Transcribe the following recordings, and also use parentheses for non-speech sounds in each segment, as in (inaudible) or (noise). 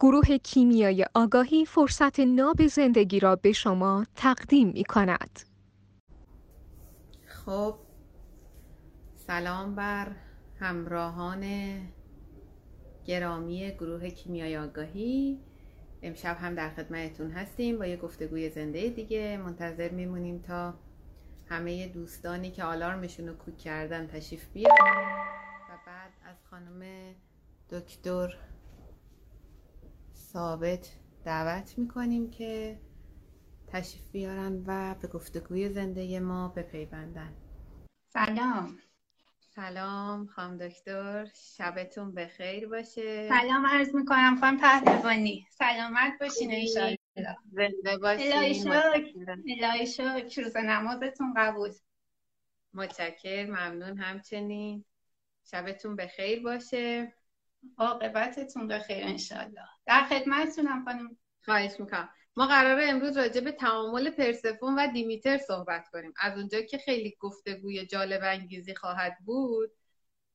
گروه کیمیای آگاهی فرصت ناب زندگی را به شما تقدیم می کند. خب سلام بر همراهان گرامی گروه کیمیای آگاهی. امشب هم در خدمتتون هستیم با یه گفتگوی زنده دیگه. منتظر میمونیم تا همه دوستانی که آلارمشون رو کوک کردن تشریف بیارن. و بعد از خانم دکتر ثابت دعوت می‌کنیم که تشریف بیارن و به گفتگوی زنده ما بپیوندن. سلام. سلام خانم دکتر. شبتون بخیر باشه. سلام عرض می‌کنم خانم پهلوانی. سلامت باشین انشالله زنده باشین. الهی شکر. روز نمازتون قبول. متشکر ممنون. همچنین. شبتون بخیر باشه. عاقبتتون بخیر انشالله در خدمتتونم خانم خواهش می‌کنم. ما قراره امروز راجع به تعامل پرسفون و دیمیتر صحبت کنیم. از اونجا که خیلی گفتگوی جالب انگیزی خواهد بود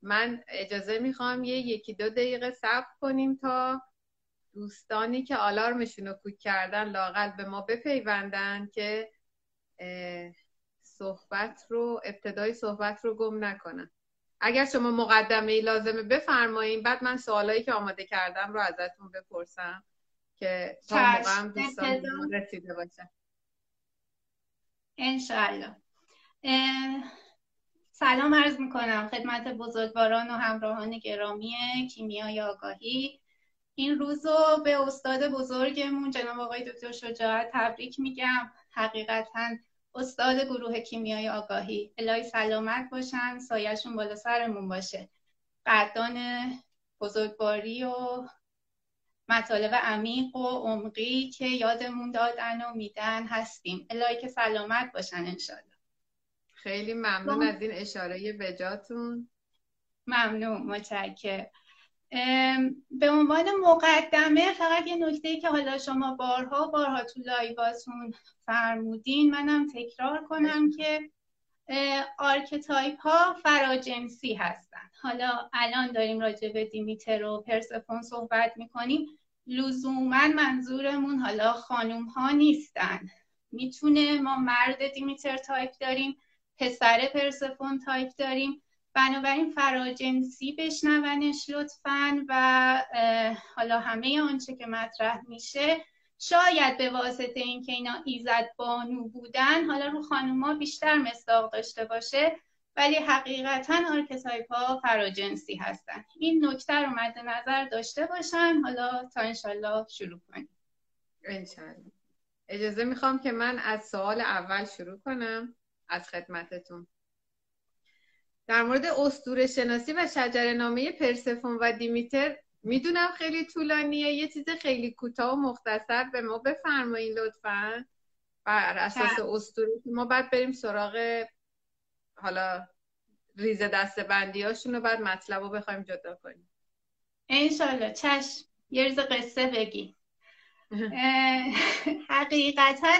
من اجازه می‌خوام یه یکی دو دقیقه صبر کنیم تا دوستانی که آلارمشون رو کوک کردن لاقل به ما بپیوندن که صحبت رو ابتدای صحبت رو گم نکنن. اگر شما مقدمه ای لازمه بفرمایید بعد من سوالایی که آماده کردم رو ازتون بپرسم که تا موقع هم دوستان رسیده باشه. انشالله سلام عرض می‌کنم. خدمت بزرگواران و همراهان گرامی کیمیای آگاهی. این روز رو به استاد بزرگمون جناب آقای دکتر شجاعت تبریک میگم. حقیقتا استاد گروه کیمیای آگاهی. الهی سلامت باشن. سایشون بالا سرمون باشه. قدان بزرگواری و مطالب عمیق و عمقی که یادمون دادن و میدن هستیم. الهی که سلامت باشن انشالله خیلی ممنون از این اشاره بجاتون. ممنون. متشکر به عنوان مقدمه فقط یه نکته که حالا شما بارها بارها تو لایواتون فرمودین منم تکرار کنم که archetype ها فراجنسی هستن. حالا الان داریم راجع به دیمیتر و پرسفون صحبت می‌کنیم. لزوما منظورمون حالا خانوم ها نیستن. می‌تونه ما مرد دیمیتر تایپ داریم پسر پرسفون تایپ داریم. بنابراین فراجنسی بشنونش لطفا و حالا همه آنچه که مطرح میشه. شاید به واسطه اینکه اینا ایزد بانو بودن حالا رو خانوما بیشتر مصداق داشته باشه ولی حقیقتا archetype ها فراجنسی هستن. این نکته رو مد نظر داشته باشن. حالا تا انشالله شروع کنیم. انشالله. اجازه می‌خوام که من از سوال اول شروع کنم از خدمتتون. در مورد اسطوره شناسی و شجره نامه پرسفون و دیمیتر می‌دونم خیلی طولانیه یه چیز خیلی کوتاه و مختصر به ما بفرمایید لطفا. بر اساس اسطوره ما بعد بریم سراغ حالا ریز دسته بندی هاشون رو بعد مطلب رو بخوایم جدا کنیم. انشالله چشم. یه ریز قصه بگی. (laughs) حقیقتا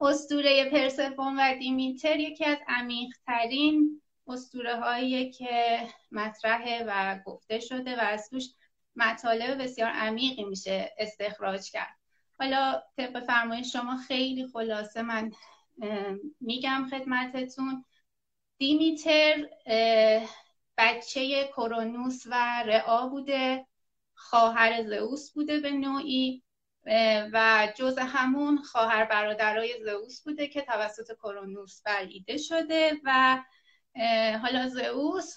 استوره پرسفون و دیمیتر یکی از عمیقترین استوره هایی که مطرحه و گفته شده و از توش مطالب بسیار عمیقی میشه استخراج کرد. حالا طبق فرمایش شما خیلی خلاصه من میگم خدمتتون. دیمیتر بچه کرونوس و رعا بوده خواهر زئوس بوده به نوعی و جز همون خواهر برادرای زئوس بوده که توسط کرونوس بریده شده و حالا زئوس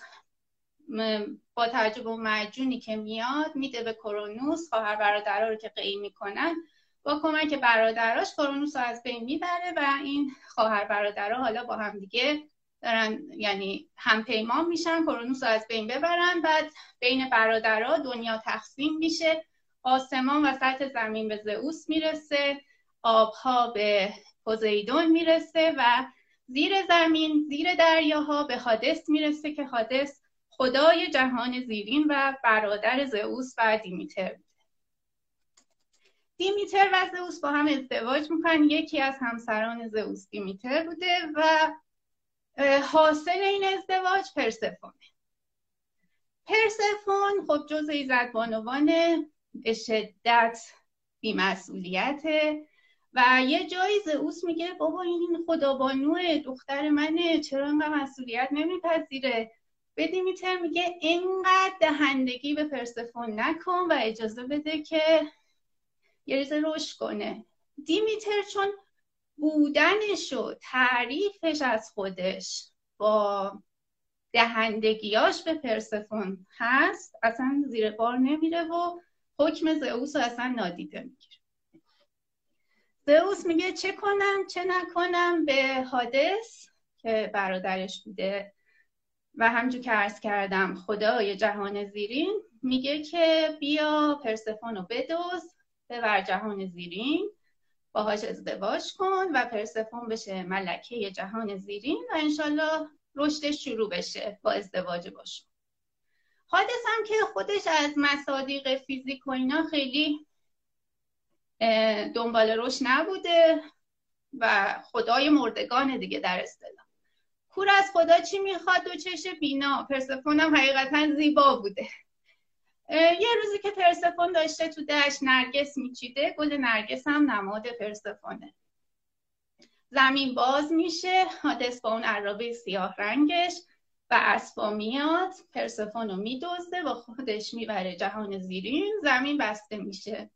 با تعجب و معجونی که میاد میده به کرونوس خواهر برادرها رو که قی می‌کنن. با کمک برادراش کرونوس رو از بین می‌بره و این خواهر برادرها حالا با هم دیگه دارن یعنی هم پیمان میشن کرونوس رو از بین ببرن. بعد بین برادرها دنیا تقسیم میشه. آسمان و سطح زمین به زئوس می‌رسه. آبها به پوزیدون می‌رسه و زیر زمین زیر دریاها به حادث می‌رسه که حادث خدای جهان زیرین و برادر زئوس و دیمیتر دیمیتر و زئوس با هم ازدواج می‌کنن. یکی از همسران زئوس دیمیتر بوده و حاصل این ازدواج پرسفونه پرسفون خب جز ایزد بانوان به شدت بیمسئولیته. و یه جایی زئوس میگه بابا این خدابانوه دختر منه چرا انقدر مسئولیت نمیپذیره؟ به دیمیتر میگه اینقدر دهندگی به پرسفون نکن و اجازه بده که یه ریزه رشد کنه. دیمیتر چون بودنش و تعریفش از خودش با دهندگیاش به پرسفون هست اصلا زیر بار نمیره و حکم زئوس رو اصلا نادیده می‌گیره. زئوس میگه چه کنم چه نکنم به حادث که برادرش بوده. و همجور که عرض کردم خدای جهان زیرین میگه که بیا پرسفون رو بدوز ببر جهان زیرین باهاش ازدواج کن و پرسفون بشه ملکه جهان زیرین و انشالله رشدش شروع بشه با ازدواج باشه حادث هم که خودش از مصادیق فیزیک و اینا خیلی دنبال رشد نبوده و خدای مردگان دیگه در اصطلاح. کور از خدا چی می‌خواد؟ دو چش بینا. پرسفون هم حقیقتا زیبا بوده. یه روزی که پرسفون داشته تو دشت نرگس میچیده گل نرگس هم نماد پرسفونه زمین باز میشه حادث با اون عرابه سیاه رنگش و اسبا میاد. پرسفون رو میدوزده و خودش می‌بره جهان زیرین زمین بسته میشه.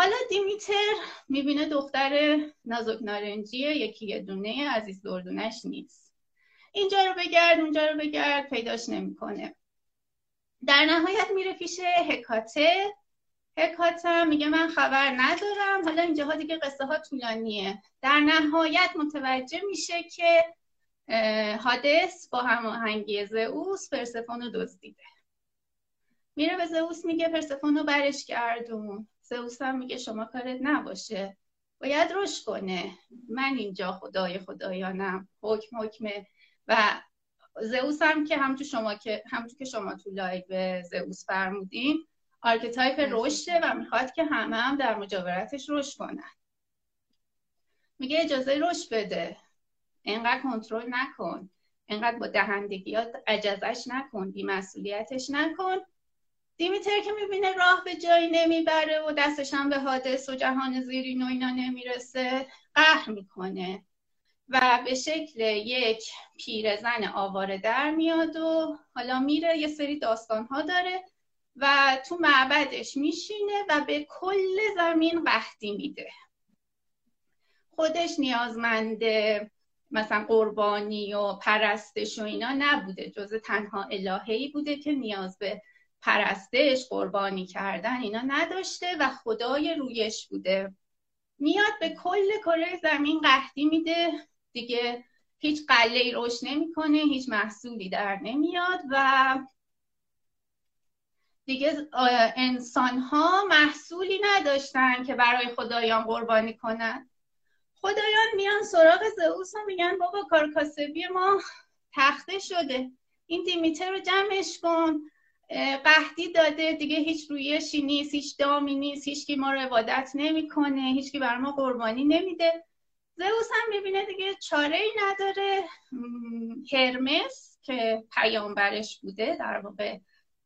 حالا دیمیتر می‌بینه دختر نازک نارنجیه یکی یه دونه عزیز دردونش نیست. اینجا رو بگرد اونجا رو بگرد پیداش نمی‌کنه. در نهایت میره پیش هکاته. هکاته میگه من خبر ندارم. حالا اینجاها دیگه قصه ها طولانیه. در نهایت متوجه میشه که هادس با هماهنگی زئوس پرسفون رو دزدیده. میره به زئوس میگه پرسفون رو برش گردون. زئوس هم میگه شما کارت نباشه. باید رشد کنه. من اینجا خدای خدایانم. حکم حکمه. و زئوس هم که همچون شما که همچون که شما تو live زئوس فرمودین archetype رشده و می‌خواد که همه هم در مجاورتش رشد کنن. میگه اجازه رشد بده. اینقدر کنترل نکن. اینقدر با دهندگیات عجزش نکن. بیمسئولیتش نکن. دیمیتر که می‌بینه راه به جایی نمی‌بره و دستش هم به حادث و جهان زیرین و اینا نمی‌رسه قهر می‌کنه و به شکل یک پیرزن آواره در میاد و حالا میره یه سری داستان ها داره و تو معبدش میشینه و به کل زمین قحطی میده. خودش نیازمنده مثلا قربانی و پرستش و اینا نبوده جز تنها الههی بوده که نیاز به پرستش قربانی کردن اینا نداشته و خدای رویش بوده. میاد به کل کره زمین قحطی میده. دیگه هیچ قله رشد نمی‌کنه هیچ محصولی در نمیاد و دیگه انسان ها محصولی نداشتن که برای خدایان قربانی کنن. خدایان میان سراغ زئوس و میگن بابا کار کاسبی ما تخته شده. این دیمیتر رو جمعش کن. قهدی داده. دیگه هیچ رویشی نیست هیچ دامی نیست هیچکی ما رو عبادت نمی‌کنه هیچکی بر ما قربانی نمیده. زئوس هم می‌بینه دیگه چاره ای نداره هرمس که پیامبرش بوده در واقع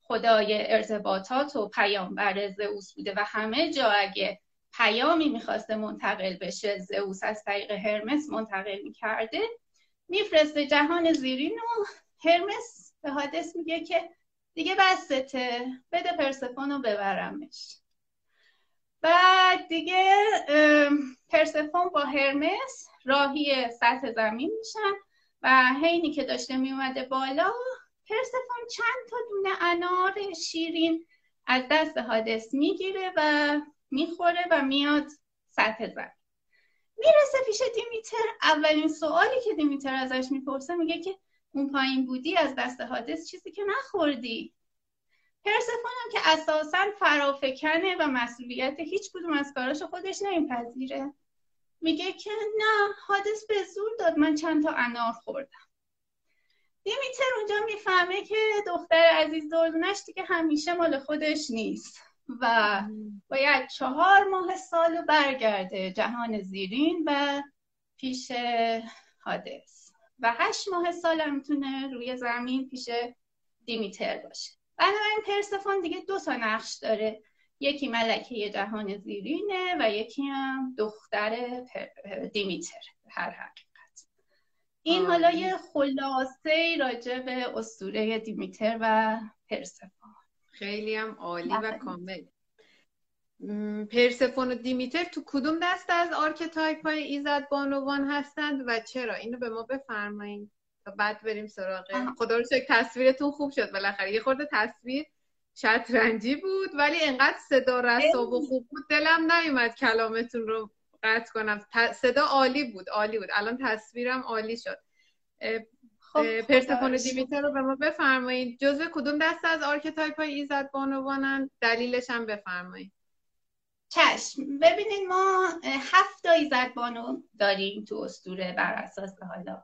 خدای ارتباطات و پیامبر زئوس بوده و همه جا اگه پیامی می‌خواسته منتقل بشه زئوس از طریق هرمس منتقل می‌کرده. میفرسته جهان زیرین و هرمس به حادث میگه که دیگه بسته بده پرسفون رو ببرمش. بعد دیگه پرسفون با هرمس راهی سطح زمین میشن و حینی که داشته میومده بالا پرسفون چند تا دونه انار شیرین از دست حادث می‌گیره و می‌خوره و میاد سطح زمین. می‌رسه پیش دیمیتر. اولین سوالی که دیمیتر ازش می‌پرسه میگه که اون پایین بودی از دست حادث چیزی که نخوردی. پرسفون که اساسا فرافکنه و مسئولیت هیچ کدوم از کاراش خودش نمیپذیره. میگه که نه حادث به زور داد. من چند تا انار خوردم. دیمیتر اونجا می‌فهمه که دختر عزیز دردونش دیگه همیشه مال خودش نیست و باید چهار ماه سال برگرده جهان زیرین و پیش حادث. و هشت ماه سال هم می‌تونه روی زمین پیش دیمیتر باشه. بنابراین پرسفون دیگه دو تا نقش داره. یکی ملکه جهان زیرینه و یکی هم دختر دیمیتر هر حقیقت. این حالا یه خلاصه راجع به اسطوره دیمیتر و پرسفون. خیلی هم عالی و کامل. پرسفون و دیمیتر تو کدوم دسته از archetype های ایزد بانوان هستند و چرا؟ اینو به ما بفرمایید تا بعد بریم سراغ. خدا رو شکر تصویرتون خوب شد بالاخره. یه خورده تصویر شطرنجی بود ولی انقدر صدا رسا و خوب بود. دلم نیومد کلامتون رو قطع کنم. صدا عالی بود عالی بود. الان تصویرم عالی شد. خب پرسفون دیمیتر رو به ما بفرمایید جزء کدوم دسته از archetype های ایزد بانوانن؟ دلیلش هم بفرمایید چشم. ببینید ما هفت ایزد بانو داریم تو اسطوره بر اساس حالا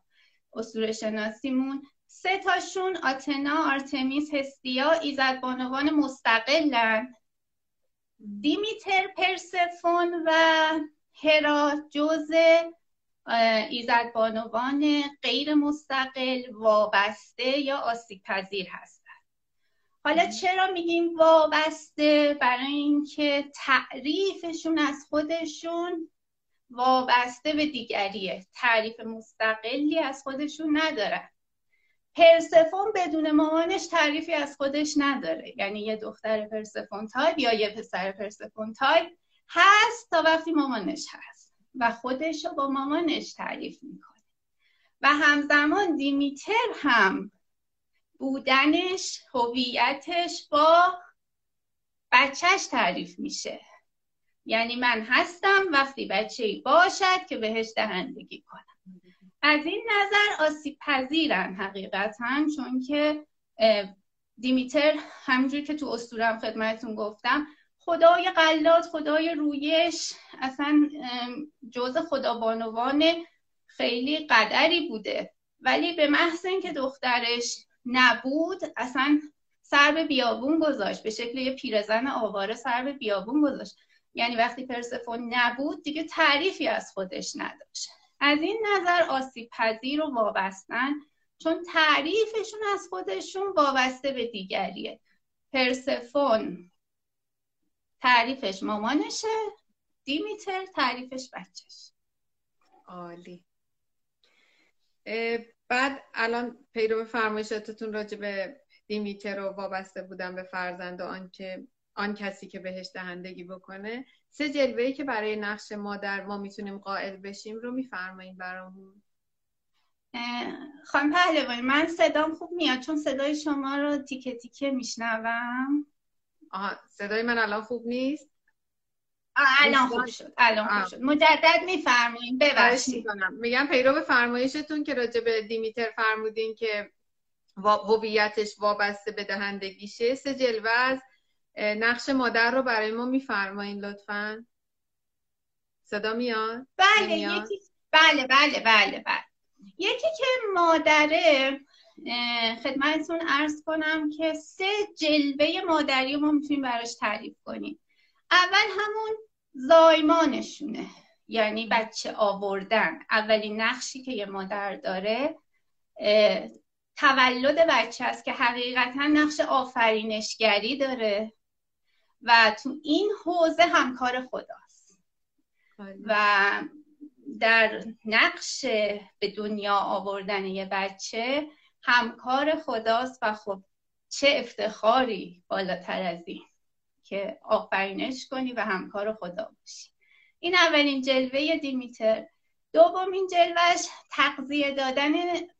اسطوره شناسیمون. سه تاشون آتنا، آرتمیس، هستیا ایزد بانوان مستقلن. دیمیتر، پرسفون و هرا جز ایزد بانوان غیر مستقل وابسته یا آسیب پذیر هستند حالا چرا میگیم وابسته؟ برای اینکه تعریفشون از خودشون وابسته به دیگریه. تعریف مستقلی از خودشون ندارن پرسفون بدون مامانش تعریفی از خودش نداره. یعنی یه دختر پرسفون تایپ یا یه پسر پرسفون تایپ هست تا وقتی مامانش هست. و خودش رو با مامانش تعریف می‌کنه. و همزمان دیمیتر هم بودنش هویتش با بچهش تعریف میشه. یعنی من هستم وقتی بچه ای باشد که بهش دهندگی کنم. از این نظر آسیب پذیرن حقیقتا چون که دیمیتر همجور که تو استورم خدمتون گفتم خدای قلات خدای رویش اصلا جز خدا بانوان خیلی قدری بوده. ولی به محض اینکه دخترش نبود. اصلا سر به بیابون گذاشت. به شکل یه پیرزن آواره سر به بیابون گذاشت. یعنی وقتی پرسفون نبود دیگه تعریفی از خودش نداشت. از این نظر آسیب پذیر و وابستن چون تعریفشون از خودشون وابسته به دیگریه. پرسفون تعریفش مامانشه دیمیتر تعریفش بچهش. عالی. بعد الان پیرو فرمایشاتتون راجع به دیمیتر و وابسته بودن به فرزند و آنکه آن کسی که بهش دهندگی بکنه. سه جلوه که برای نقش مادر ما می‌تونیم قائل بشیم رو میفرمایید برامون. خانم پهلوانی من صدام خوب میاد چون صدای شما رو تیکه تیکه میشنوم. آها صدای من الان خوب نیست؟ الان خوب شد الان خوب شد. مجدد میفرمایید ببخشید. میگم پیرو فرمایشتون که راجع به دیمیتر فرمودین که هویتش وابسته به دهندگیشه. سه جلوه از نقش مادر رو برای ما میفرمایین لطفا. صدا میاد؟ بله یکی بله بله بله بله. یکی که مادره خدمتتون ارز کنم که سه جلوه مادری ما می‌تونیم براش تعریف کنیم. اول همون زایمانشونه. یعنی بچه آوردن. اولین نقشی که یه مادر داره تولد بچه است که حقیقتا نقش آفرینشگری داره و تو این حوزه همکار خداست. بله. و در نقش به دنیا آوردن یه بچه همکار خداست و خب چه افتخاری بالاتر از این. که آفرینش کنی و همکار خدا باشی. این اولین جلوه دیمیتر. دومین جلوش تقضیه دادن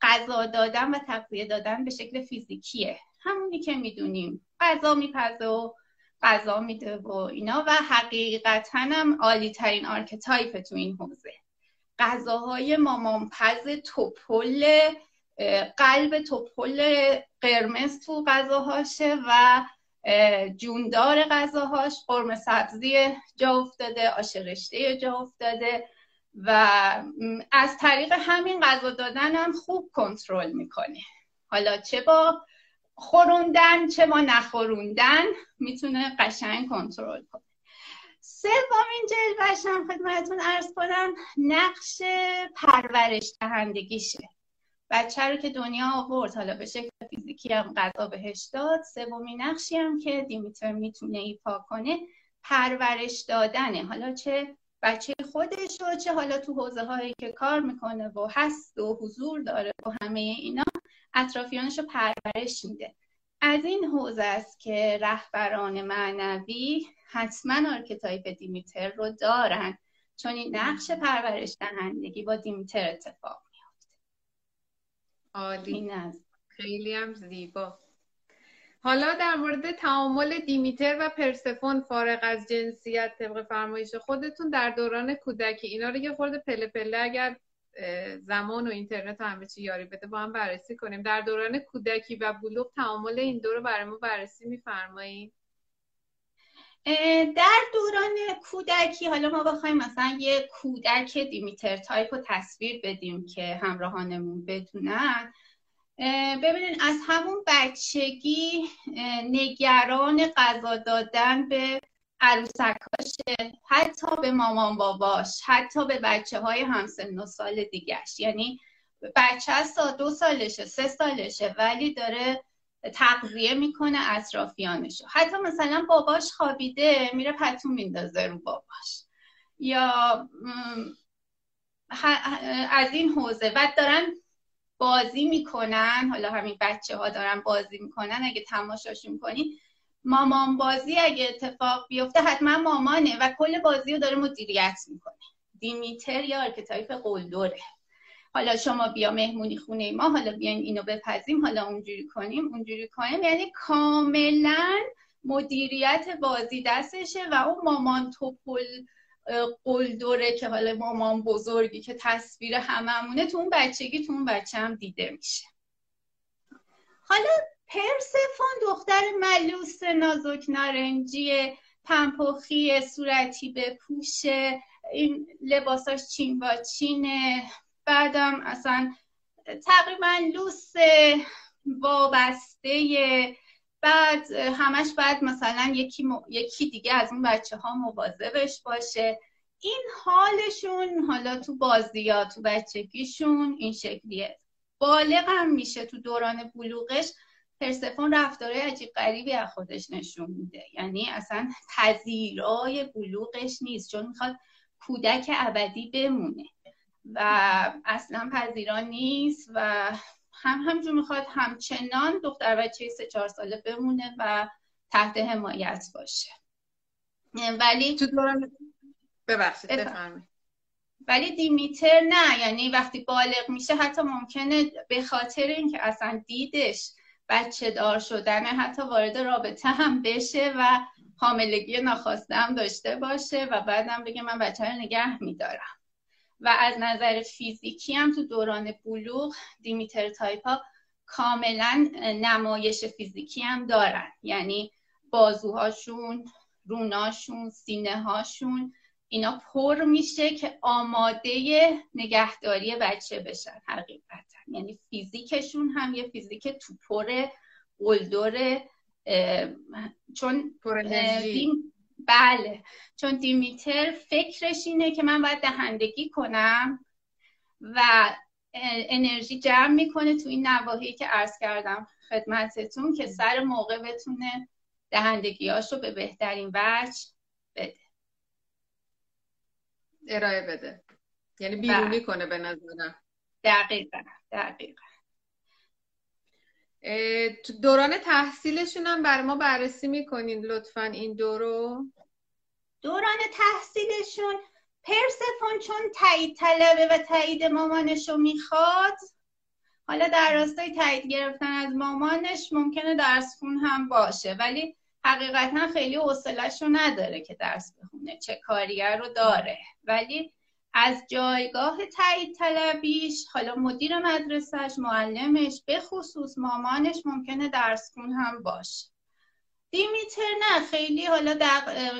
غذا دادن و تقضیه دادن به شکل فیزیکیه. همونی که می‌دونیم. غذا میپزه و غذا میده و اینا و حقیقتا هم عالی ترین archetype تو این حوزه. غذاهای مامانپز توپل قلب توپل قرمز تو غذاهاشه و جوندار غذاهاش قرمه سبزی جا افتاده آش رشته جا افتاده و از طریق همین غذا دادن هم خوب کنترل می‌کنه حالا چه با خوروندن چه ما نخوروندن می‌تونه قشنگ کنترل کنه. سومین جلوش هم خدمتتون ارز کنم نقش پرورش دهندگیشه. بچه رو که دنیا آورد حالا به شکل فیزیکی هم غذا بهش داد. سومین نقشی هم که دیمیتر می‌تونه ایفا کنه پرورش دادنه. حالا چه بچه خودش و چه حالا تو حوزه هایی که کار می‌کنه و هست و حضور داره و همه اینا اطرافیانش رو پرورش میده. از این حوزه است که رهبران معنوی حتما archetype دیمیتر رو دارن. چون این نقش پرورش دهندگی با دیمیتر اتفاق عالی. خیلی هم زیبا. حالا در مورد تعامل دیمیتر و پرسفون فارغ از جنسیت طبق فرمایش خودتون در دوران کودکی اینا رو یه خورده پله پله اگر زمان و اینترنت و همه چی یاری بده با هم بررسی کنیم. در دوران کودکی و بلوغ تعامل این دو رو برای ما بررسی میفرمایید در دوران کودکی حالا ما بخوایم مثلا یه کودک دیمیتر تایپ رو تصویر بدیم که همراهانمون بدونن. ببینین از همون بچگی نگران غذا دادن به عروسکاشه حتی به مامان باباش حتی به بچه های همسن و سال دیگهش. یعنی بچه از دو سالشه سه سالشه ولی داره تقضیه می‌کنه اطرافیانشو. حتی مثلا باباش خوابیده میره پتو میندازه رو باباش. یا از این حوزه. بعد دارن بازی می‌کنن. حالا همین بچه ها دارن بازی می‌کنن. اگه تماشاشون کنین مامان بازی اگه اتفاق بیفته حتما مامانه و کل بازی رو داره مدیریت می‌کنه. دیمیتر یا archetype قلدره. حالا شما بیا مهمونی خونه ما حالا بیاین اینو بپزیم حالا اونجوری کنیم اونجوری کنیم. یعنی کاملا مدیریت بازی دستشه و اون مامان توپل قلدره که حالا مامان بزرگی که تصویر هممونه تو اون بچگی تو اون بچه هم دیده میشه. حالا پرسفون دختر ملوس نازک نارنجی پنپخی صورتی به این لباساش چین با چینه. بعدم اصلا تقریبا لوس وابسته. بعد همش بعد مثلا یکی, یکی دیگه از اون بچه ها مواظبش باشه. این حالشون حالا تو بازی ها تو بچگیشون این شکلیه. بالغ هم میشه تو دوران بلوغش. پرسفون رفتاره عجیب غریبی از خودش نشون میده. یعنی اصلا تذیرای بلوغش نیست. چون می‌خواد کودک ابدی بمونه. و اصلا پذیران نیست و هم همجور می‌خواد همچنان دختر بچه سه چهار ساله بمونه و تحت حمایت باشه. ولی تو دوران ببخشید ولی دیمیتر نه. یعنی وقتی بالغ میشه حتی ممکنه به خاطر اینکه اصلا دیدش بچه دار شدن حتی وارد رابطه هم بشه و حاملگی ناخواسته هم داشته باشه و بعدم بگه من بچه رو نگه میدارم. و از نظر فیزیکی هم تو دوران بلوغ دیمیتر تایپ ها کاملا نمایش فیزیکی هم دارن. یعنی بازوهاشون روناشون سینه هاشون اینا پر میشه که آماده نگهداری بچه بشن حقیقتا. یعنی فیزیکشون هم یه فیزیک توپر قلدر چون بله. چون دیمیتر فکرش اینه که من باید دهندگی کنم و انرژی جمع می‌کنه تو این نواحی که عرض کردم خدمتتون که سر موقع بتونه دهندگیاش رو به بهترین وجه بده. ارائه بده. یعنی بیرونی بله. کنه به نظرم. دقیقا دقیقا. دوران تحصیلشون هم بر ما بررسی می‌کنین لطفا این دورو دوران تحصیلشون پرسفون چون تایید طلبه و تایید مامانش رو می‌خواد. حالا در راستای تایید گرفتن از مامانش ممکنه درس خون هم باشه ولی حقیقتا خیلی حوصلهش رو نداره که درس بخونه چه کاریه رو داره. ولی از جایگاه تایید طلبیش حالا مدیر مدرسهش معلمش به خصوص مامانش ممکنه درس خون هم باشه. دیمیتر نه خیلی حالا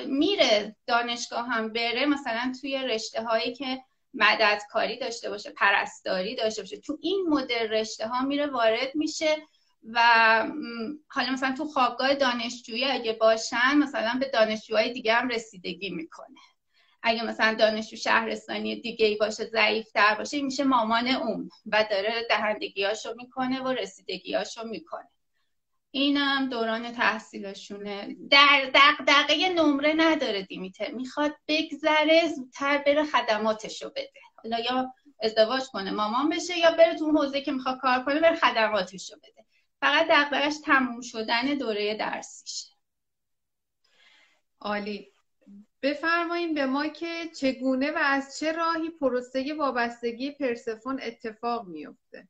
میره دانشگاه هم بره مثلا توی رشته هایی که مددکاری داشته باشه پرستاری داشته باشه تو این مدل رشته ها میره وارد میشه و حالا مثلا تو خوابگاه دانشجویی اگه باشن مثلا به دانشجوهای دیگه هم رسیدگی می‌کنه. اگه مثلا دانشجو شهرستانی دیگه ای باشه ضعیفتر باشه میشه مامان اون و داره دهندگیاشو می‌کنه و رسیدگیاشو می‌کنه. اینم دوران تحصیلشونه. در دقدقه نمره نداره دیمیتر. می‌خواد بگذره زودتر بره خدماتشو بده. حالا یا ازدواج کنه مامان بشه یا بره تو حوزه که می‌خواد کار کنه بره خدماتشو بده. فقط دقدقش تموم شدن دوره درسیشه. عالی. بفرمایید به ما که چگونه و از چه راهی پروسه وابستگی پرسفون اتفاق میفته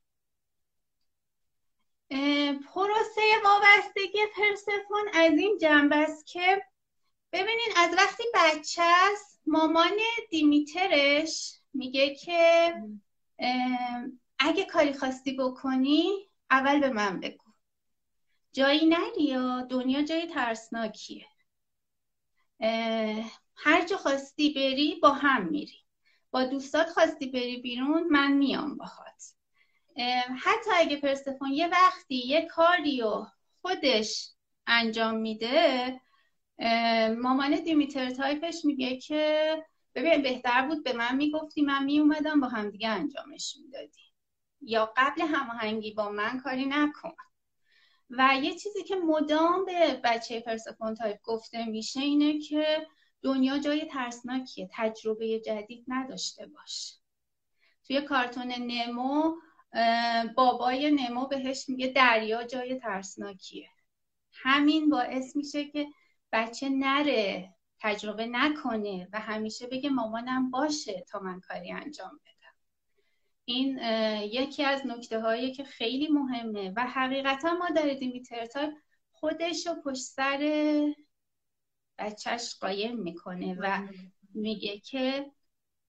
پروسه وابستگی پرسفون از این جنبه است که ببینین از وقتی بچه است مامان دیمیترش میگه که اگه کاری خواستی بکنی اول به من بگو. جایی نری یا دنیا جای ترسناکیه؟ هر جا خواستی بری با هم میری. با دوستات خواستی بری بیرون من میام باهات حتی اگه پرسفون یه وقتی یه کاری رو خودش انجام میده مامان دیمیتر تایپش میگه که ببین بهتر بود به من می‌گفتی من میومدم با همدیگه انجامش می‌دادی. یا قبل هماهنگی با من کاری نکن. و یه چیزی که مدام به بچه پرسفون تایپ گفته میشه اینه که دنیا جای ترسناکیه تجربه جدید نداشته باش. توی کارتون نمو بابای نمو بهش میگه دریا جای ترسناکیه. همین باعث میشه که بچه نره تجربه نکنه و همیشه بگه مامانم باشه تا من کاری انجام بدم. این یکی از نکته هایی که خیلی مهمه و حقیقتا ما در دیمیتر خودش رو پشت سر بچهش قایم می‌کنه و میگه که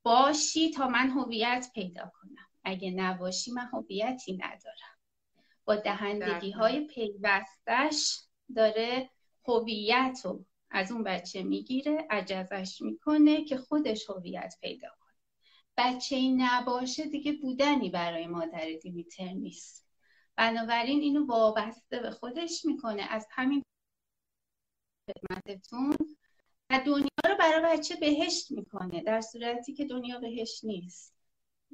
باشی تا من هویت پیدا کنم. اگه نباشی من هویتی ندارم. با دهندگی های پیوستش داره هویت رو از اون بچه می‌گیره عجزش می‌کنه که خودش هویت پیدا کنه. بچه ای نباشه دیگه بودنی برای مادر دیمیتر نیست. بنابراین اینو وابسته به خودش می‌کنه. از همین خدمتتون و دنیا رو برای بچه بهشت می‌کنه در صورتی که دنیا بهشت نیست.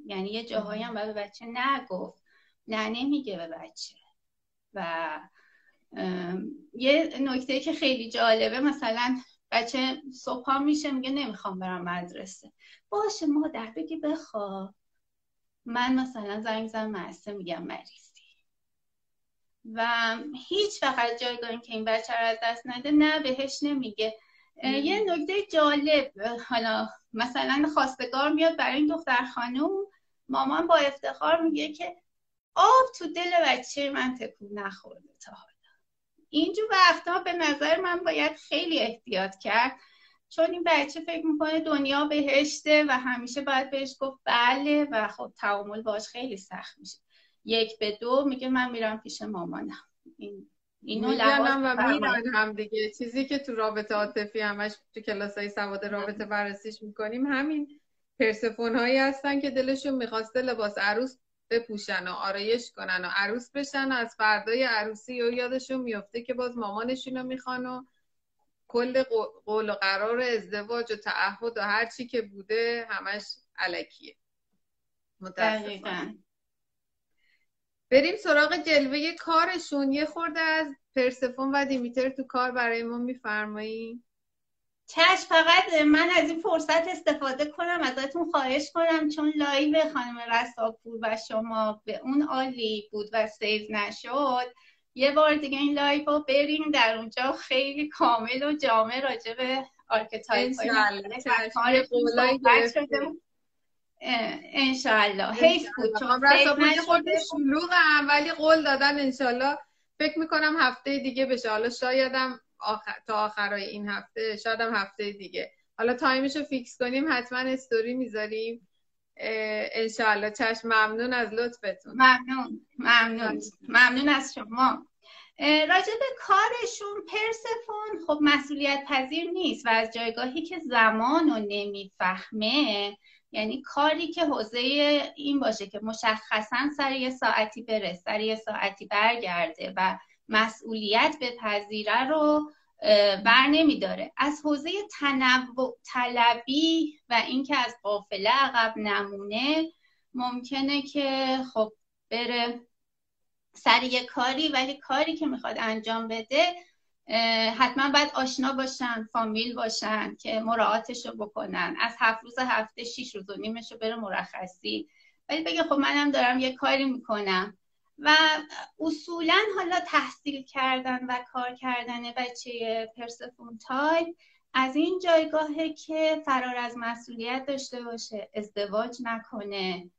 یعنی یه جاهایی هم به بچه نگفت نه نمیگه به بچه. و یه نکته که خیلی جالبه مثلا بچه صبح میشه میگه نمی‌خوام برم مدرسه. باشه مادر بگی بخوا من مثلا زنگ زن مدرسه میگم مریضی و هیچ وقت جایگاهی که این بچه رو از دست نده نه بهش نمیگه. یه نکته جالب حالا مثلا خواستگار میاد برای این دختر خانوم مامان با افتخار میگه که آب تو دل بچه من تکون نخورده تا حالا. اینجور وقتا به نظر من باید خیلی احتیاط کرد. چون این بچه فکر می‌کنه دنیا بهشته و همیشه باید بهش گفت بله و خب تعامل باش خیلی سخت میشه. یک به دو میگه من میرم پیش مامانم. این اینو و میدن هم دیگه. چیزی که تو رابطه عاطفی همش تو کلاس های سواد رابطه بررسیش می‌کنیم همین پرسفون هایی هستن که دلشون می‌خواسته لباس عروس بپوشن و آرایش کنن و عروس بشن و از فردای عروسی و یادشون میفته که باز مامانشون رو می‌خوان و کل قول و قرار ازدواج و تعهد و هر چی که بوده همش الکیه. متاسفانه. بریم سراغ جلوه کارشون. یه خورده از پرسفون و دیمیتر تو کار برای ما میفرمایی. چشم فقط من از این فرصت استفاده کنم ازتون خواهش کنم چون live خانم رساپور و شما به اون عالی بود و save نشد. یه بار دیگه این live رو بریم در اونجا خیلی کامل و جامع راجع به archetype های انشالله حیف بود. چون شلوغ ولی قول دادن انشالله فکر می‌کنم هفته دیگه بشه. حالا شایدم آخر... تا آخرای این هفته شاید هم هفته دیگه. حالا تایمش رو fix کنیم. حتما استوری می‌ذاریم. انشالله چشم ممنون از لطفتون. ممنون. ممنون. ممنون. از شما. راجع به کارشون پرسفون خب مسئولیت پذیر نیست و از جایگاهی که زمان رو نمی‌فهمه یعنی کاری که حوزه این باشه که مشخصا سر یه ساعتی بره سر یه ساعتی برگرده و مسئولیت به پذیره رو بر نمیداره. از حوزه تنوع طلبی و اینکه از قافله عقب نمونه ممکنه که خب بره سر یه کاری ولی کاری که می‌خواد انجام بده حتما باید آشنا باشن فامیل باشن که مراعاتش رو بکنن. از هفت روز هفته شیش روز و نیمش رو بره مرخصی. ولی بگه خب منم دارم یه کاری می‌کنم. و اصولا حالا تحصیل کردن و کار کردن بچه پرسفون تایپ از این جایگاهه که فرار از مسئولیت داشته باشه ازدواج نکنه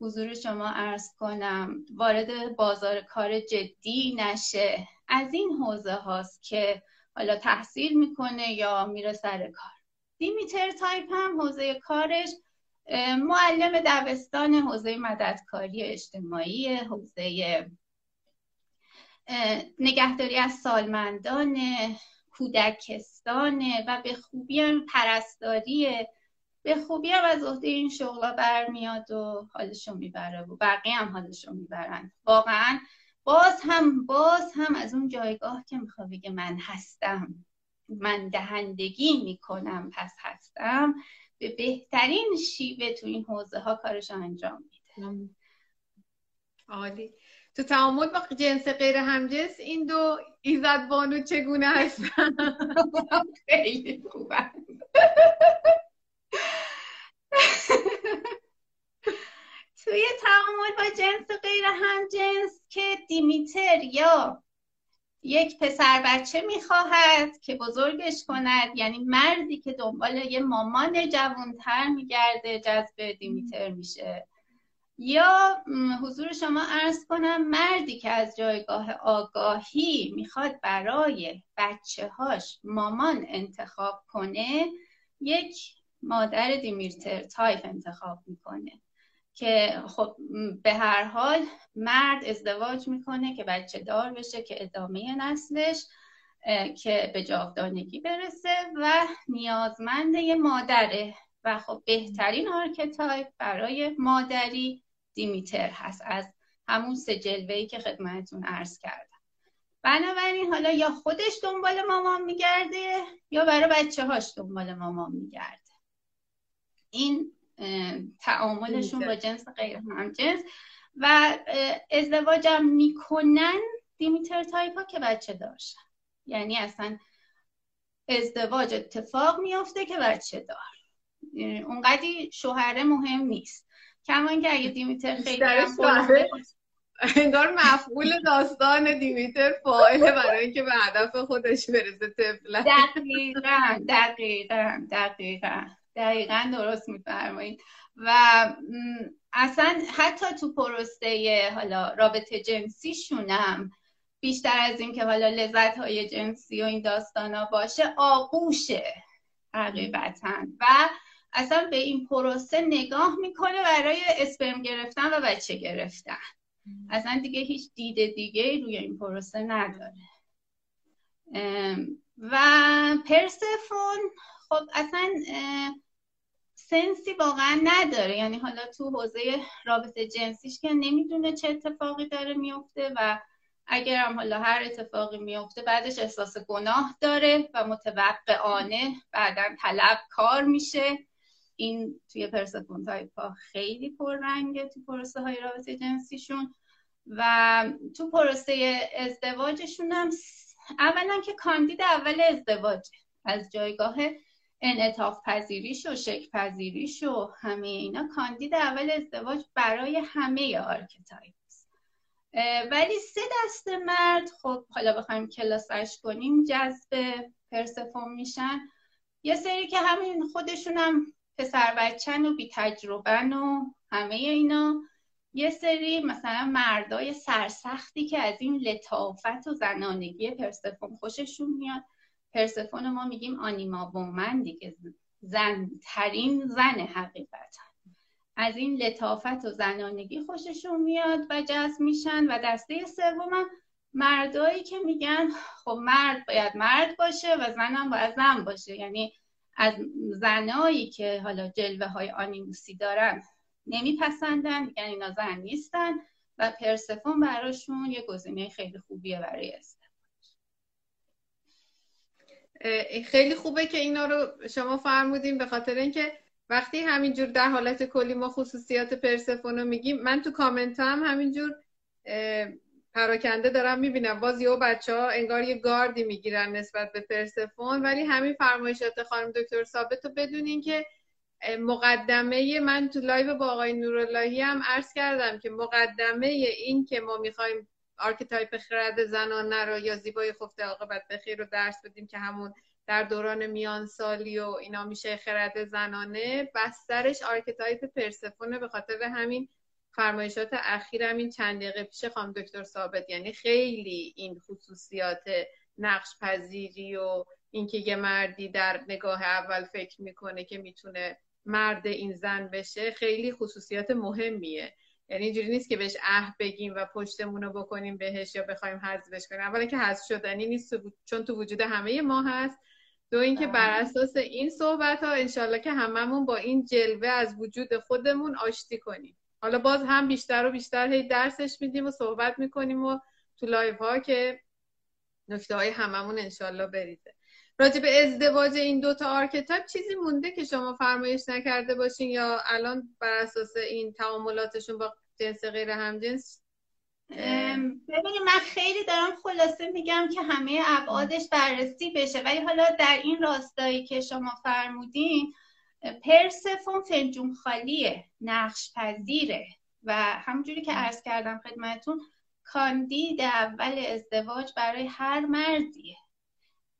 حضور شما ارز کنم وارد بازار کار جدی نشه. از این حوزه هاست که حالا تحصیل می‌کنه یا میره سر کار. دیمیتر تایپ هم حوزه کارش معلم دبستان حوزه مددکاری اجتماعی حوزه نگهداری از سالمندان کودکستانه و به خوبی هم پرستاریه به خوبی هم از عهده این شغلا برمیاد و حالشو می‌بره و بقیه هم حالشو می‌برن. واقعا باز هم باز هم از اون جایگاه که میخوا بگه من هستم. من دهندگی می‌کنم پس هستم. به بهترین شیوه تو این حوزه ها کارش انجام میده. عالی. تو تعامل با جنس غیر همجنس این دو ایزد بانو چگونه هستن؟ (laughs) خیلی خوبه توی تعامل با جنس غیر همجنس که دیمیتر یا یک پسر بچه می‌خواهد که بزرگش کند یعنی مردی که دنبال یه مامان جوانتر میگرده جذب دیمیتر میشه. یا حضور شما ارز کنم مردی که از جایگاه آگاهی می‌خواد برای بچه هاش مامان انتخاب کنه یک مادر دیمیتر تایف انتخاب می‌کنه. که خب به هر حال مرد ازدواج می‌کنه که بچه دار بشه که ادامه نسلش که به جاودانگی برسه و نیازمند یه مادره. و خب بهترین archetype برای مادری دیمیتر هست از همون سه جلوهی که خدمتتون عرض کردم. بنابراین حالا یا خودش دنبال مامان میگرده یا برای بچه هاش دنبال مامان میگرده. این تعاملشون با جنس غیر هم جنس و ازدواجم می‌کنن دیمیتر تایپ ها که بچه داشتن یعنی اصلا ازدواج اتفاق میافته که بچه دار. اونقدی شوهره مهم نیست. کمان که اگه دیمیتر خیلی انگار مفعول داستان دیمیتر فاعله برای اینکه به هدف خودش برسه طفلا دقیقا دقیقا دقیقا. دقیقا درست میفرمایید. و اصلا حتی تو پروسه حالا رابطه جنسیشونم بیشتر از این که حالا لذت های جنسی و این داستان ها باشه آغوشه حقیقتا. و اصلا به این پروسه نگاه می‌کنه برای اسپرم گرفتن و بچه گرفتن. اصلا دیگه هیچ دیده دیگه روی این پروسه نداره. و پرسفون خب اصلا سنسی واقعا نداره. یعنی حالا تو حوزه رابطه جنسیش که نمی‌دونه چه اتفاقی داره میفته و اگر هم حالا هر اتفاقی میفته بعدش احساس گناه داره و متوقعانه بعدا طلب کار میشه. این توی پرسفون تایپا خیلی پررنگه تو پروسه های رابطه جنسیشون و تو پروسه ازدواجشون هم اولا که کاندید اول ازدواج از جایگاه انعطاف پذیریش و شکل پذیریش و همه اینا. کاندید اول ازدواج برای همه archetype ولی سه دسته مرد خب حالا بخوایم کلاسش کنیم جذب پرسفون میشن. یه سری که همین خودشون هم پسر بچن و بی تجربن و همه اینا. یه سری مثلا مردای سرسختی که از این لطافت و زنانگی پرسفون خوششون میاد. پرسفون ما میگیم آنیما وومن دیگه. زن ترین زن حقیقتا. از این لطافت و زنانگی خوششون میاد و جذب میشن و دسته سوم مردایی که میگن خب مرد باید مرد باشه و زنم باید زن باشه. یعنی از زنایی که حالا جلوه های آنیموسی دارن نمیپسندن میگن اینا زن نیستن و پرسفون براشون یه گزینه خیلی خوبیه برای خیلی خوبه که اینا رو شما فرمودیم به خاطر اینکه وقتی همینجور در حالت کلی ما خصوصیات پرسفون رو میگیم من تو کامنت هم همینجور پراکنده دارم می‌بینم. باز یه بچه ها انگار یه گاردی می‌گیرن نسبت به پرسفون ولی همین فرمایشات خانم دکتر ثابت رو بدونین که مقدمه من تو live با آقای نوراللهی هم عرض کردم که مقدمه این که ما می‌خوایم archetype خرد زنانه رو یا زیبای خفته عاقبت بخیر رو درس بدیم که همون در دوران میان سالی و اینا میشه خرد زنانه. بسترش archetype پرسفونه به خاطر همین فرمایشات اخیر این چند دقیقه پیش خانم دکتر ثابت. یعنی خیلی این خصوصیات نقش پذیری و اینکه یه مردی در نگاه اول فکر می‌کنه که می‌تونه مرد این زن بشه خیلی خصوصیات مهمیه. یعنی اینجوری نیست که بهش اه بگیم و پشتمون رو بکنیم بهش یا بخوایم حذفش کنیم. اولا که حذف شدنی نیست چون تو وجود همه ما هست. دو اینکه بر بله. اساس این صحبت ها انشالله که هممون با این جلوه از وجود خودمون آشتی کنیم. حالا باز هم بیشتر و بیشتر هی درسش میدیم و صحبت می‌کنیم و تو live ها که نکته های هممون انشالله بریزه. راجع به ازدواج این دوتا archetype چیزی مونده که شما فرمایش نکرده باشین یا الان بر اساس این تعاملاتشون با جنس غیر همجنس؟ ببینید من خیلی دارم خلاصه میگم که همه ابعادش بررسی بشه. ولی حالا در این راستایی که شما فرمودین پرسفون فنجون خالیه نقش پذیره. و همونجوری که عرض کردم خدمتون کاندید اول ازدواج برای هر مردیه.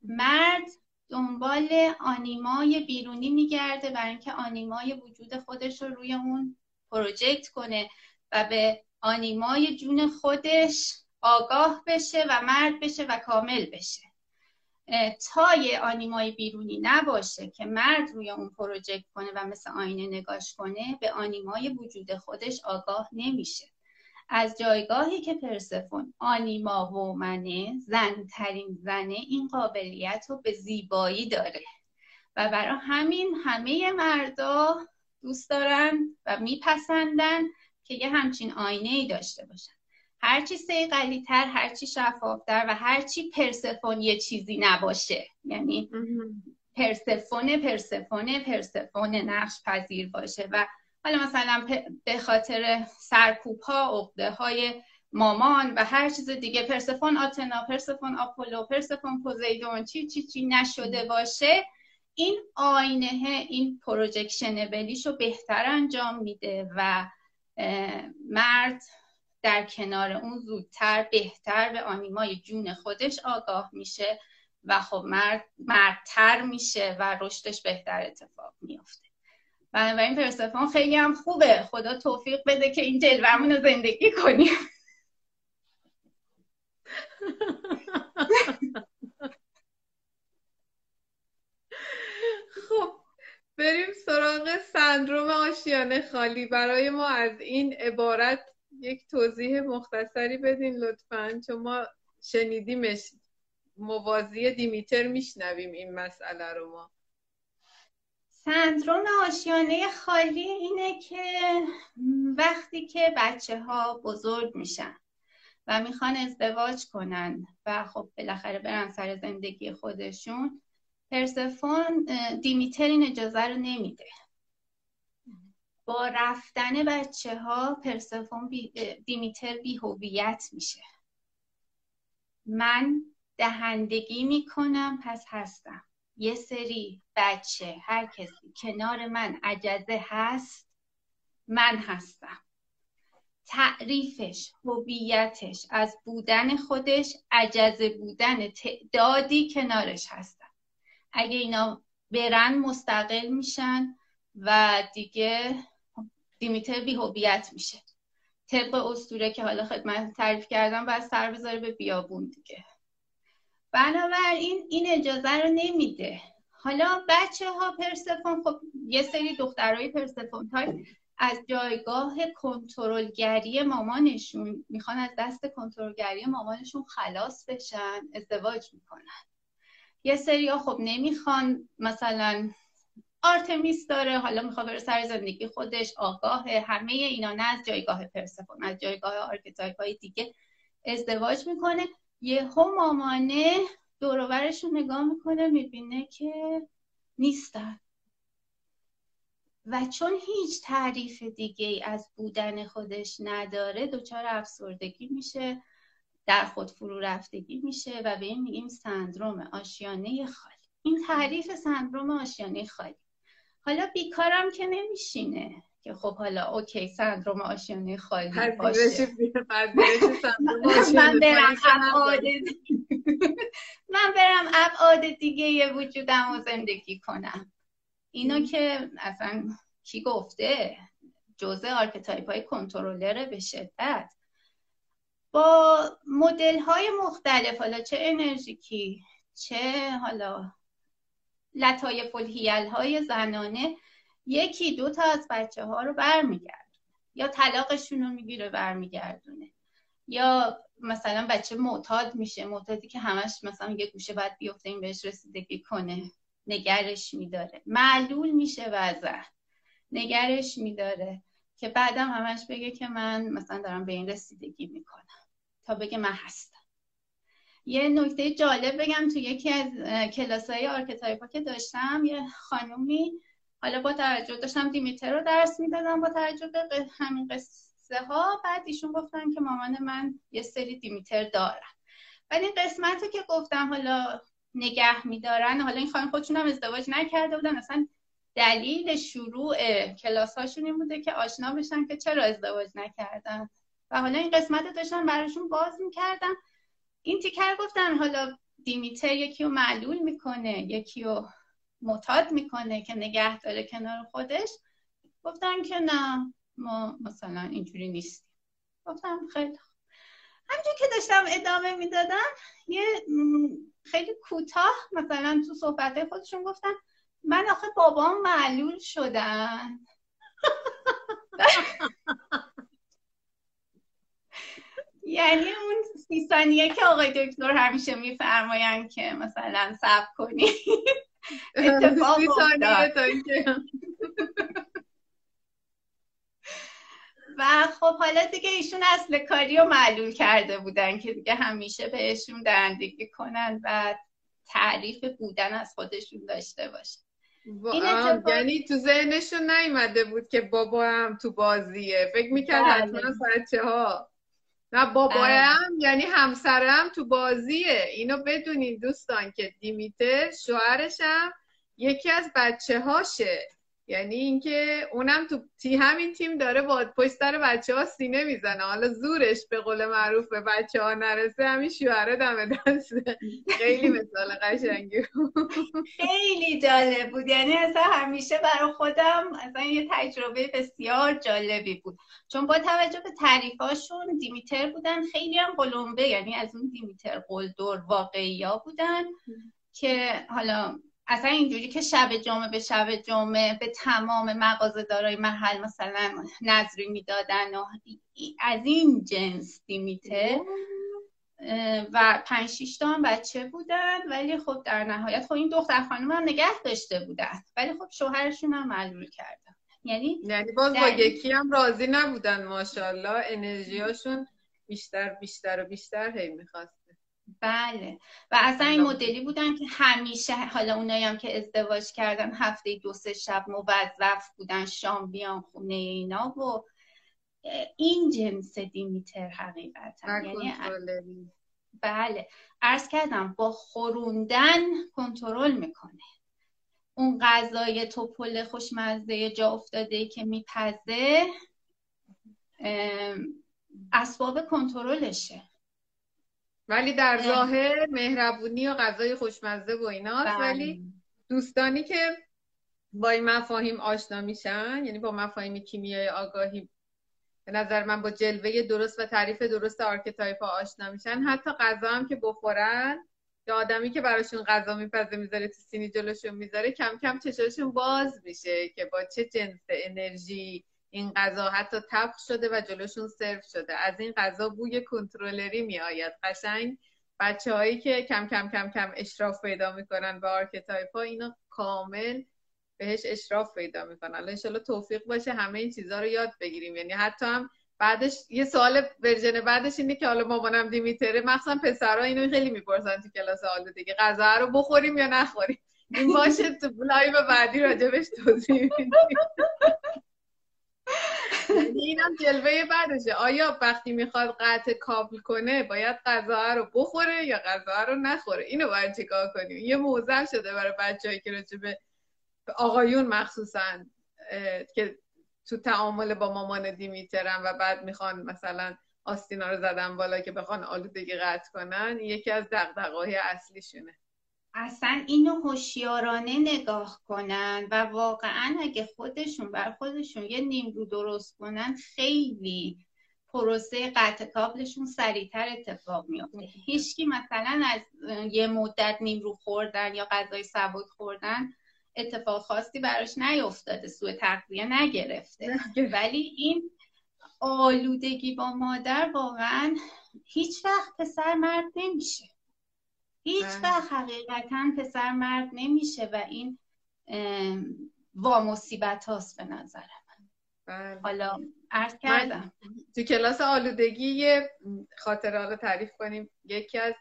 مرد دنبال آنیمای بیرونی میگرده برای اینکه آنیمای وجود خودش رو روی اون پروژکت کنه. و به آنیمای جون خودش آگاه بشه و مرد بشه و کامل بشه. تا یه آنیمای بیرونی نباشه که مرد روی اون پروژکت کنه و مثل آینه نگاش کنه به آنیمای وجود خودش آگاه نمیشه. از جایگاهی که پرسفون آنیما و منه زنترین زنه این قابلیت رو به زیبایی داره. و برای همین همه مردا دوست دارن و میپسندن که یه همچین آینه ای داشته باشن. هرچی سیقلی تر هرچی شفافتر و هرچی پرسفون یه چیزی نباشه. یعنی پرسفون پرسفون پرسفون نقش پذیر باشه. و حالا مثلا به خاطر سرکوب ها عقده های مامان و هر چیز دیگه پرسفون آتنا پرسفون آپولو پرسفون پوزیدون چی چی چی نشده باشه این آینه این projection بلیش بهتر انجام میده و مرد در کنار اون زودتر بهتر به آنیمای جون خودش آگاه میشه و خب مرد مردتر میشه و رشدش بهتر اتفاق میافته. بنابراین پرسفون خیلی هم خوبه. خدا توفیق بده که این جلومون رو زندگی کنیم (laughs) خب بریم سراغ سندروم آشیانه خالی. برای ما از این عبارت یک توضیح مختصری بدین لطفا چون ما شنیدیمش موازی دیمیتر میشنویم این مسئله رو ما. سندروم آشیانه خالی اینه که وقتی که بچه ها بزرگ میشن و می‌خوان ازدواج کنن و خب بالاخره برن سر زندگی خودشون پرسفون دیمیتر این اجازه رو نمیده. با رفتن بچه ها پرسفون بی دیمیتر بی هویت میشه. من دهندگی می‌کنم پس هستم. یه سری بچه هر کسی کنار من عجزه هست من هستم. تعریفش هویتش از بودن خودش عجزه بودن تعدادی کنارش هستم اگه اینا برن مستقل میشن و دیگه دیمیتر بی هویت میشه. طبق اسطوره که حالا خدمت تعریف کردم باید سر بذاره به بیابون دیگه. بنابراین این اجازه رو نمیده. حالا بچه ها پرسفون خب یه سری دخترای پرسفون های از جایگاه کنترلگری مامانشون می‌خوان از دست کنترلگری مامانشون خلاص بشن ازدواج می‌کنن. یه سری ها خب نمی‌خوان مثلا آرتمیس داره حالا می‌خواد بره سر زندگی خودش آگاه همه اینا نه از جایگاه پرسفون از جایگاه archetype های دیگه ازدواج می‌کنه. یهو مامانه دوروبرش رو نگاه می‌کنه می‌بینه که نیستن. و چون هیچ تعریف دیگه از بودن خودش نداره دچار افسردگی میشه. در خود فرو رفتگی میشه و به این میگیم سندروم آشیانه خالی. این تعریف سندروم آشیانه خالی. حالا بیکارم که نمیشینه که خب حالا اوکی سندروم آشیانه خالی باشه. (laughs) من برم ابعاد من برم ابعاد دیگه وجودم و زندگی کنم. اینو که اصلا کی گفته؟ جزء archetype های کنترلره به شدت. با مدل های مختلف حالا چه انرژیکی چه حالا لطایف الحیل های زنانه یکی دو تا از بچه ها رو برمیگردونه. یا طلاقشون رو می‌گیره برمیگردونه. یا مثلا بچه معتاد میشه معتادی که همش مثلا یه گوشه باید بیفته این بهش رسیدگی کنه. نگرش میداره. معلول میشه وضع. نگرش میداره. که بعدم همش بگه که من مثلا دارم به این رسیدگی می‌کنم. تا بگه من هستم. یه نکته جالب بگم تو یکی از کلاس های آرکتایپا که داشتم یه خانومی حالا با توجه داشتم دیمیتر رو درس می‌دادم با توجه به همین قصه ها بعد ایشون گفتن که مامان من یه سری دیمیتر دارن. ولی این قسمت رو که گفتم حالا نگه میدارن حالا این خانم خودشون هم ازدواج نکرده بودن اصلا دلیل شروع کلاس هاشون این بوده که آشنا بشن که چرا ازدواج نکردن. و حالا این قسمت رو داشتن براشون باز می‌کردم. این تیکر گفتن حالا دیمیتر یکی رو معلول می‌کنه یکی رو معتاد می‌کنه که نگه داره کنار خودش. گفتن که نه ما مثلا اینجوری نیستیم. گفتم خیلی همینجور که داشتم ادامه می‌دادم یه خیلی کوتاه مثلا تو صحبت خودشون گفتن من آخه بابام معلول شدن. (laughs) یعنی اون سی ثانیه که آقای دکتر همیشه میفرماین که مثلا صبر کنی. (laughs) اتفاق و خب حالا دیگه ایشون اصل کاری رو معلول کرده بودن که دیگه همیشه بهشون درندگی کنن و تعریف بودن از خودشون داشته باشن. یعنی تو ذهنشون نیومده بود که بابا هم تو بازیه. فکر می‌کرد بله. حتما بچه ها نه بابایم یعنی همسرم تو بازیه. اینو بدونین دوستان که دیمیتر شوهرشم یکی از بچه هاشه یعنی اینکه اونم تو تی همین تیم داره با پشت سر بچه ها سینه می‌زنه. حالا زورش به قول معروف به بچه ها نرسه همین شوهره دم دسته خیلی مثال قشنگی خیلی جالب بود. یعنی اصلا همیشه برای خودم اصلا یه تجربه بسیار جالبی بود. چون با توجه به تعریفاشون دیمیتر بودن. خیلی هم قلمبه یعنی از اون دیمیتر قلدر واقعی ها بودن که حالا اصلا اینجوری که شب جمعه به شب جمعه به تمام مغازه دارای محل مثلا نظری می‌دادن و از این جنس دیمیته. و پنج شیش تا هم بچه بودن ولی خب در نهایت خب این دختر خانم هم نگه داشته بودن. ولی خب شوهرشون هم معلول کردن. یعنی یعنی باز با یکی هم راضی نبودن ماشاءالله انرژیاشون بیشتر بیشتر و بیشتر هی می‌خواست. بله. و اصلا این مدلی بودن که همیشه حالا اونایی هم که ازدواج کردن هفته دو سه شب موظف بودن شام بیان خونه اینا و این جنس دیمیتر حقیقتا. یعنی بله. عرض کردم با خوروندن کنترل می‌کنه. اون غذای تپل خوشمزه جا افتاده که میپزه اسباب کنترلشه. ولی در. ظاهر مهربونی و غذای خوشمزه و ایناست بله. ولی دوستانی که با این مفاهیم آشنا میشن یعنی با مفاهیم کیمیای آگاهی به نظر من با جلوه درست و تعریف درست archetype ها آشنا میشن حتی غذا هم که بخورن یا آدمی که براشون غذا میپزه می‌ذاره تو سینی جلوشون می‌ذاره کم کم چشاشون باز میشه که با چه جنس انرژی این غذا حتی طبخ شده و جلوشون سرو شده. از این غذا بوی کنترلری می آید قشنگ بچه هایی که کم کم کم کم اشراف پیدا می‌کنن به archetype ها اینو کامل بهش اشراف پیدا می‌کنن. الان انشالله توفیق باشه همه این چیزها رو یاد بگیریم. یعنی حتی هم بعدش یه سوال version بعدش اینه که حالا مامانم دیمیتره. مخصوصا پسرها اینو خیلی می‌پرسن تو کلاس حال دیگه. غذا رو بخوریم یا نخوریم؟ این باشه تو live بعدی راجبش توضیح یعنی اینم جلوه بعدشه. آیا وقتی می‌خواد قطع کابل کنه باید غذا رو بخوره یا غذا رو نخوره؟ اینو باید چیکار کنیم؟ یه معضل شده برای بچه‌ای که راجع به آقایون مخصوصا که تو تعامل با مامان دیمیترن و بعد می‌خوان مثلا آستینا رو زدن بالا که بخوان آلودگی قطع کنن یکی از دغدغه‌های اصلیشونه. اصلا اینو هوشیارانه نگاه کنن و واقعا اگه خودشون بر خودشون یه نیمرو درست کنن خیلی پروسه قطع کابلشون سریعتر اتفاق میافته. هیچکی مثلا از یه مدت نیمرو خوردن یا غذای سبک خوردن اتفاق خاصی براش نیفتاده سوء تغذیه نگرفته. ولی این آلودگی با مادر واقعا هیچ وقت پسر مرد نمیشه. هیچ بله. وقت حقیقتا پسر مرد نمیشه و این وا مصیبت هاست به نظر من بله. حالا عرض کردم تو کلاس آلودگی یه خاطره حالا تعریف کنیم یکی از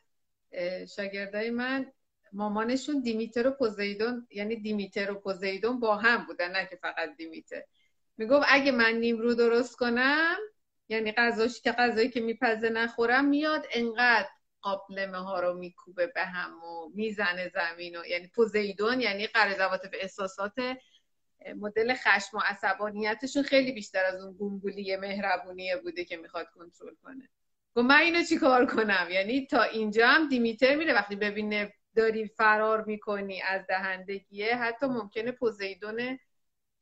شاگردای من مامانشون دیمیتر و پوزیدون یعنی دیمیتر و پوزیدون با هم بودن نه که فقط دیمیتر می‌گفت اگه من نیمرو درست کنم یعنی غذاش که غذایی که میپزه نخورم میاد انقدر قابلمه ها رو میکوبه به هم و می‌زنه زمین و یعنی پوزیدون یعنی قرضوات به احساسات مدل خشم و عصبانیتشون خیلی بیشتر از اون گونگولی مهربونیه بوده که می‌خواد کنترل کنه. گفت من اینو چیکار کنم؟ یعنی تا اینجا هم دیمیتر میره. وقتی ببینه داری فرار می‌کنی از دهندگیه حتی ممکنه پوزیدون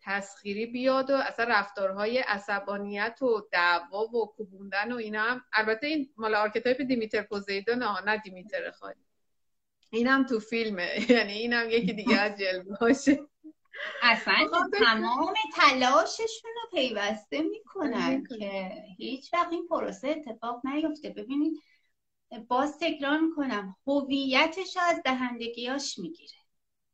تسخیری بیاد و اصلا رفتارهای عصبانیت و دعوا و کوبوندن و اینا هم البته این مال archetype دیمیتر پوزیدون نه نه دیمیتر خالی. اینم تو فیلمه. (laughs) یعنی اینم یکی دیگه از باشه. اصلا تمام تلاششون رو پیوسته می‌کنن که هیچ وقت این پروسه اتفاق نیفته. ببینید باز تکرار می‌کنم هویتش از دهندگیاش می‌گیره.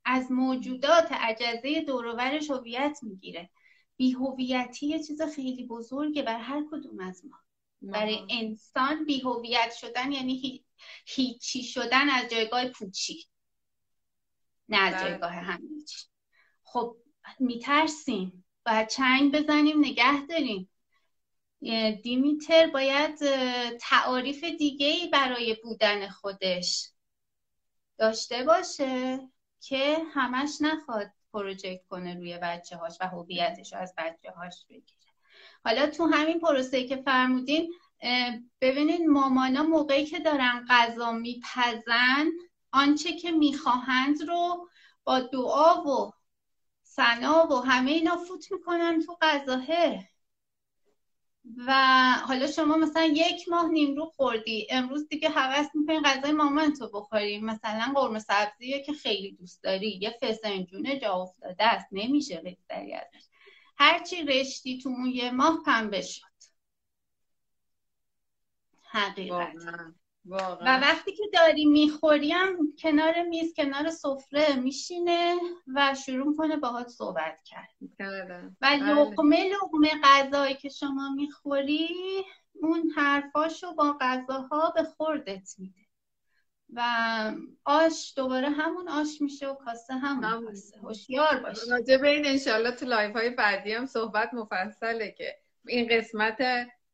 از موجودات عجزه دوروورش هویت می‌گیره. بی هویتی یه چیز خیلی بزرگه بر هر کدوم از ما. برای انسان بی هویت شدن یعنی هیچی شدن از جایگاه پوچی. نه از بله. جایگاه همیچی خب میترسیم. باید چنگ بزنیم نگه داریم. دیمیتر باید تعاریف دیگه ای برای بودن خودش داشته باشه. که همش نخواد پروژکت کنه روی بچه هاش و هویتش از بچه هاش بگیره. حالا تو همین پروسه که فرمودین ببینید مامانا موقعی که دارن غذا میپزن آنچه که می‌خواهند رو با دعا و سنا و همه اینا فوت می‌کنن تو غذاه و حالا شما مثلا یک ماه نیمرو خوردی. امروز دیگه حوض می‌کنی غذای مامان تو بخوری. مثلا قرمه سبزیه که خیلی دوست داری یه فسنجونه جا افتاده است نمیشه بگذری ازش. هرچی رشتی تو اون یه ماه پنبه شد. حقیقت. و وقتی که داری می‌خوریم کنار میز کنار سفره میشینه و شروع می‌کنه باهات صحبت کرد. و بله. لقمه لقمه غذایی که شما می‌خوری اون حرفاشو با غذاها به خوردت میده. و آش دوباره همون آش میشه و کاسه همون کاسه. هوشیار باشه راجع به این انشالله تو live های بعدی هم صحبت مفصله که این قسمت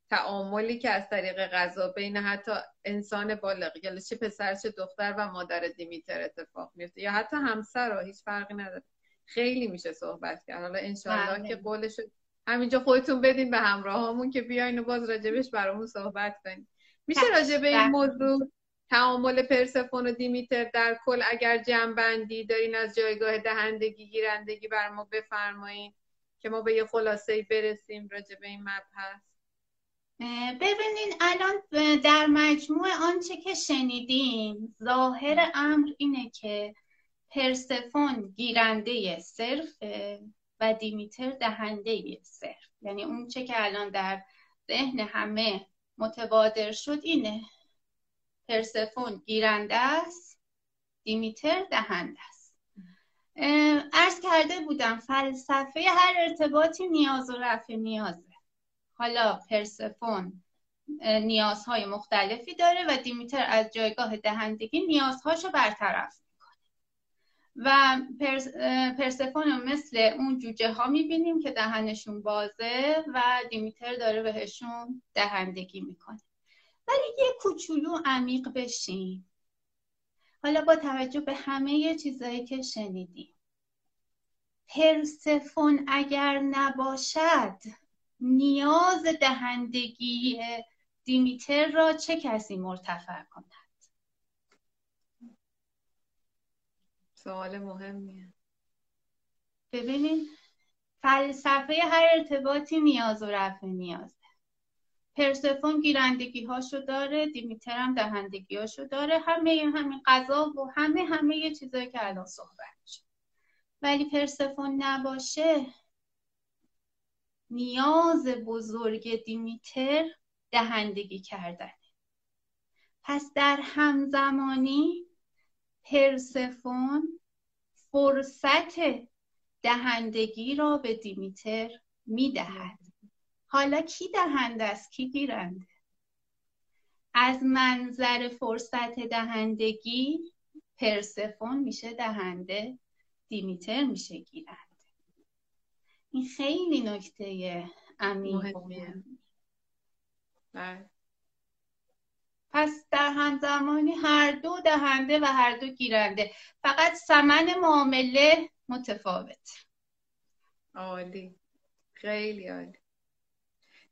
تعاملی که از طریق غذا بین حتی انسان بالغ یا چه پسر چه دختر و مادر دیمیتر اتفاق میفته. یا حتی همسر رو هیچ فرقی نداره. خیلی میشه صحبت کرد. حالا انشالله بله. که قولش همینجا خودتون بدین به همراهامون که بیاین و باز راجبش برامون صحبت کنیم میشه راجع به این موضوع تعامل پرسفون و دیمیتر در کل اگر جنبندی دارین از جایگاه دهندگی گیرندگی بر ما بفرمایین که ما به یه خلاصه برسیم راجع به این مبحث. ببینین الان در مجموع آنچه که شنیدیم ظاهر امر اینه که پرسفون گیرنده صرف و دیمیتر دهنده صرف. یعنی اون چه که الان در ذهن همه متبادر شد اینه. پرسفون گیرنده است دیمیتر دهنده است. ارز کرده بودم فلسفه هر ارتباطی نیاز و رفع نیازه. حالا پرسفون نیازهای مختلفی داره و دیمیتر از جایگاه دهندگی نیازهاشو برطرف می‌کنه. و پرس، پرسفون رو مثل اون جوجه ها می‌بینیم که دهنشون بازه و دیمیتر داره بهشون دهندگی می‌کنه. ولی یه کوچولو عمیق بشیم حالا با توجه به همه چیزایی که شنیدیم. پرسفون اگر نباشد نیاز دهندگی دیمیتر را چه کسی مرتفع کند؟ سوال مهمیه. ببینید فلسفه هر ارتباطی نیاز و رفع نیازه پرسفون گیرندگی هاشو داره دیمیتر هم دهندگی هاشو داره همه همین غذا و همه همه چیزایی که الان صحبت شد ولی پرسفون نباشه نیاز بزرگ دیمیتر دهندگی کردن. پس در همزمانی پرسفون فرصت دهندگی را به دیمیتر می‌دهد. حالا کی دهنده است؟ کی گیرنده؟ از منظر فرصت دهندگی پرسفون میشه دهنده دیمیتر میشه گیرنده. این خیلی نکته عمیق بله. پس در همزمانی هر دو دهنده و هر دو گیرنده. فقط ثمن معامله متفاوت. عالی. خیلی عالی.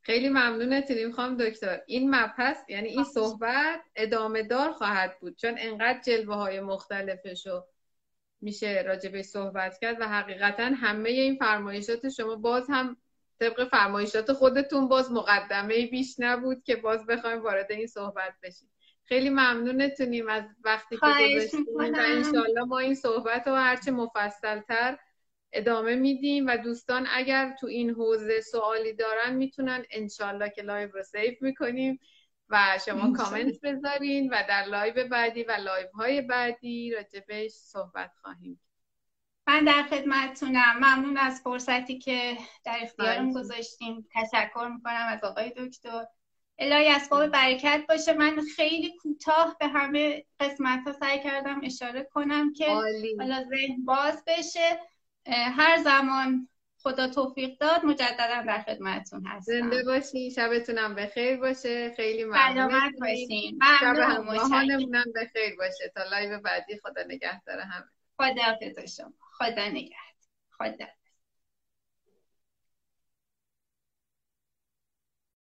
خیلی ممنونتونی می‌خوام دکتر. این مبحث یعنی این صحبت ادامه دار خواهد بود چون انقدر جلوه های مختلفشو میشه راجبه صحبت کرد و حقیقتا همه این فرمایشات شما باز هم طبق فرمایشات خودتون باز مقدمه بیش نبود که باز بخوایم وارد این صحبت بشیم. خیلی ممنونتونیم از وقتی که گذاشتیم و انشالله ما این صحبت رو هرچه مفصلتر ادامه میدیم و دوستان اگر تو این حوزه سوالی دارن می‌تونن انشالله که live رو save می‌کنیم. و شما کامنت بذارین و در لایو بعدی و لایو های بعدی راجبش صحبت خواهیم من در خدمتتونم. ممنون از فرصتی که در اختیارم گذاشتین تشکر می‌کنم از آقای دکتر. الهی اسباب برکت باشه. من خیلی کوتاه به همه قسمت ها سعی کردم اشاره کنم که حالا ذهن باز بشه. هر زمان خدا توفیق داد مجددا در خدمتتون هستم. زنده باشین شبتونم بخیر باشه. خیلی ممنون. باشین. شب همراهانمونم بخیر باشه. تا live بعدی خدا نگهدار همه. خدا حافظ شما. خدا نگهد خدا.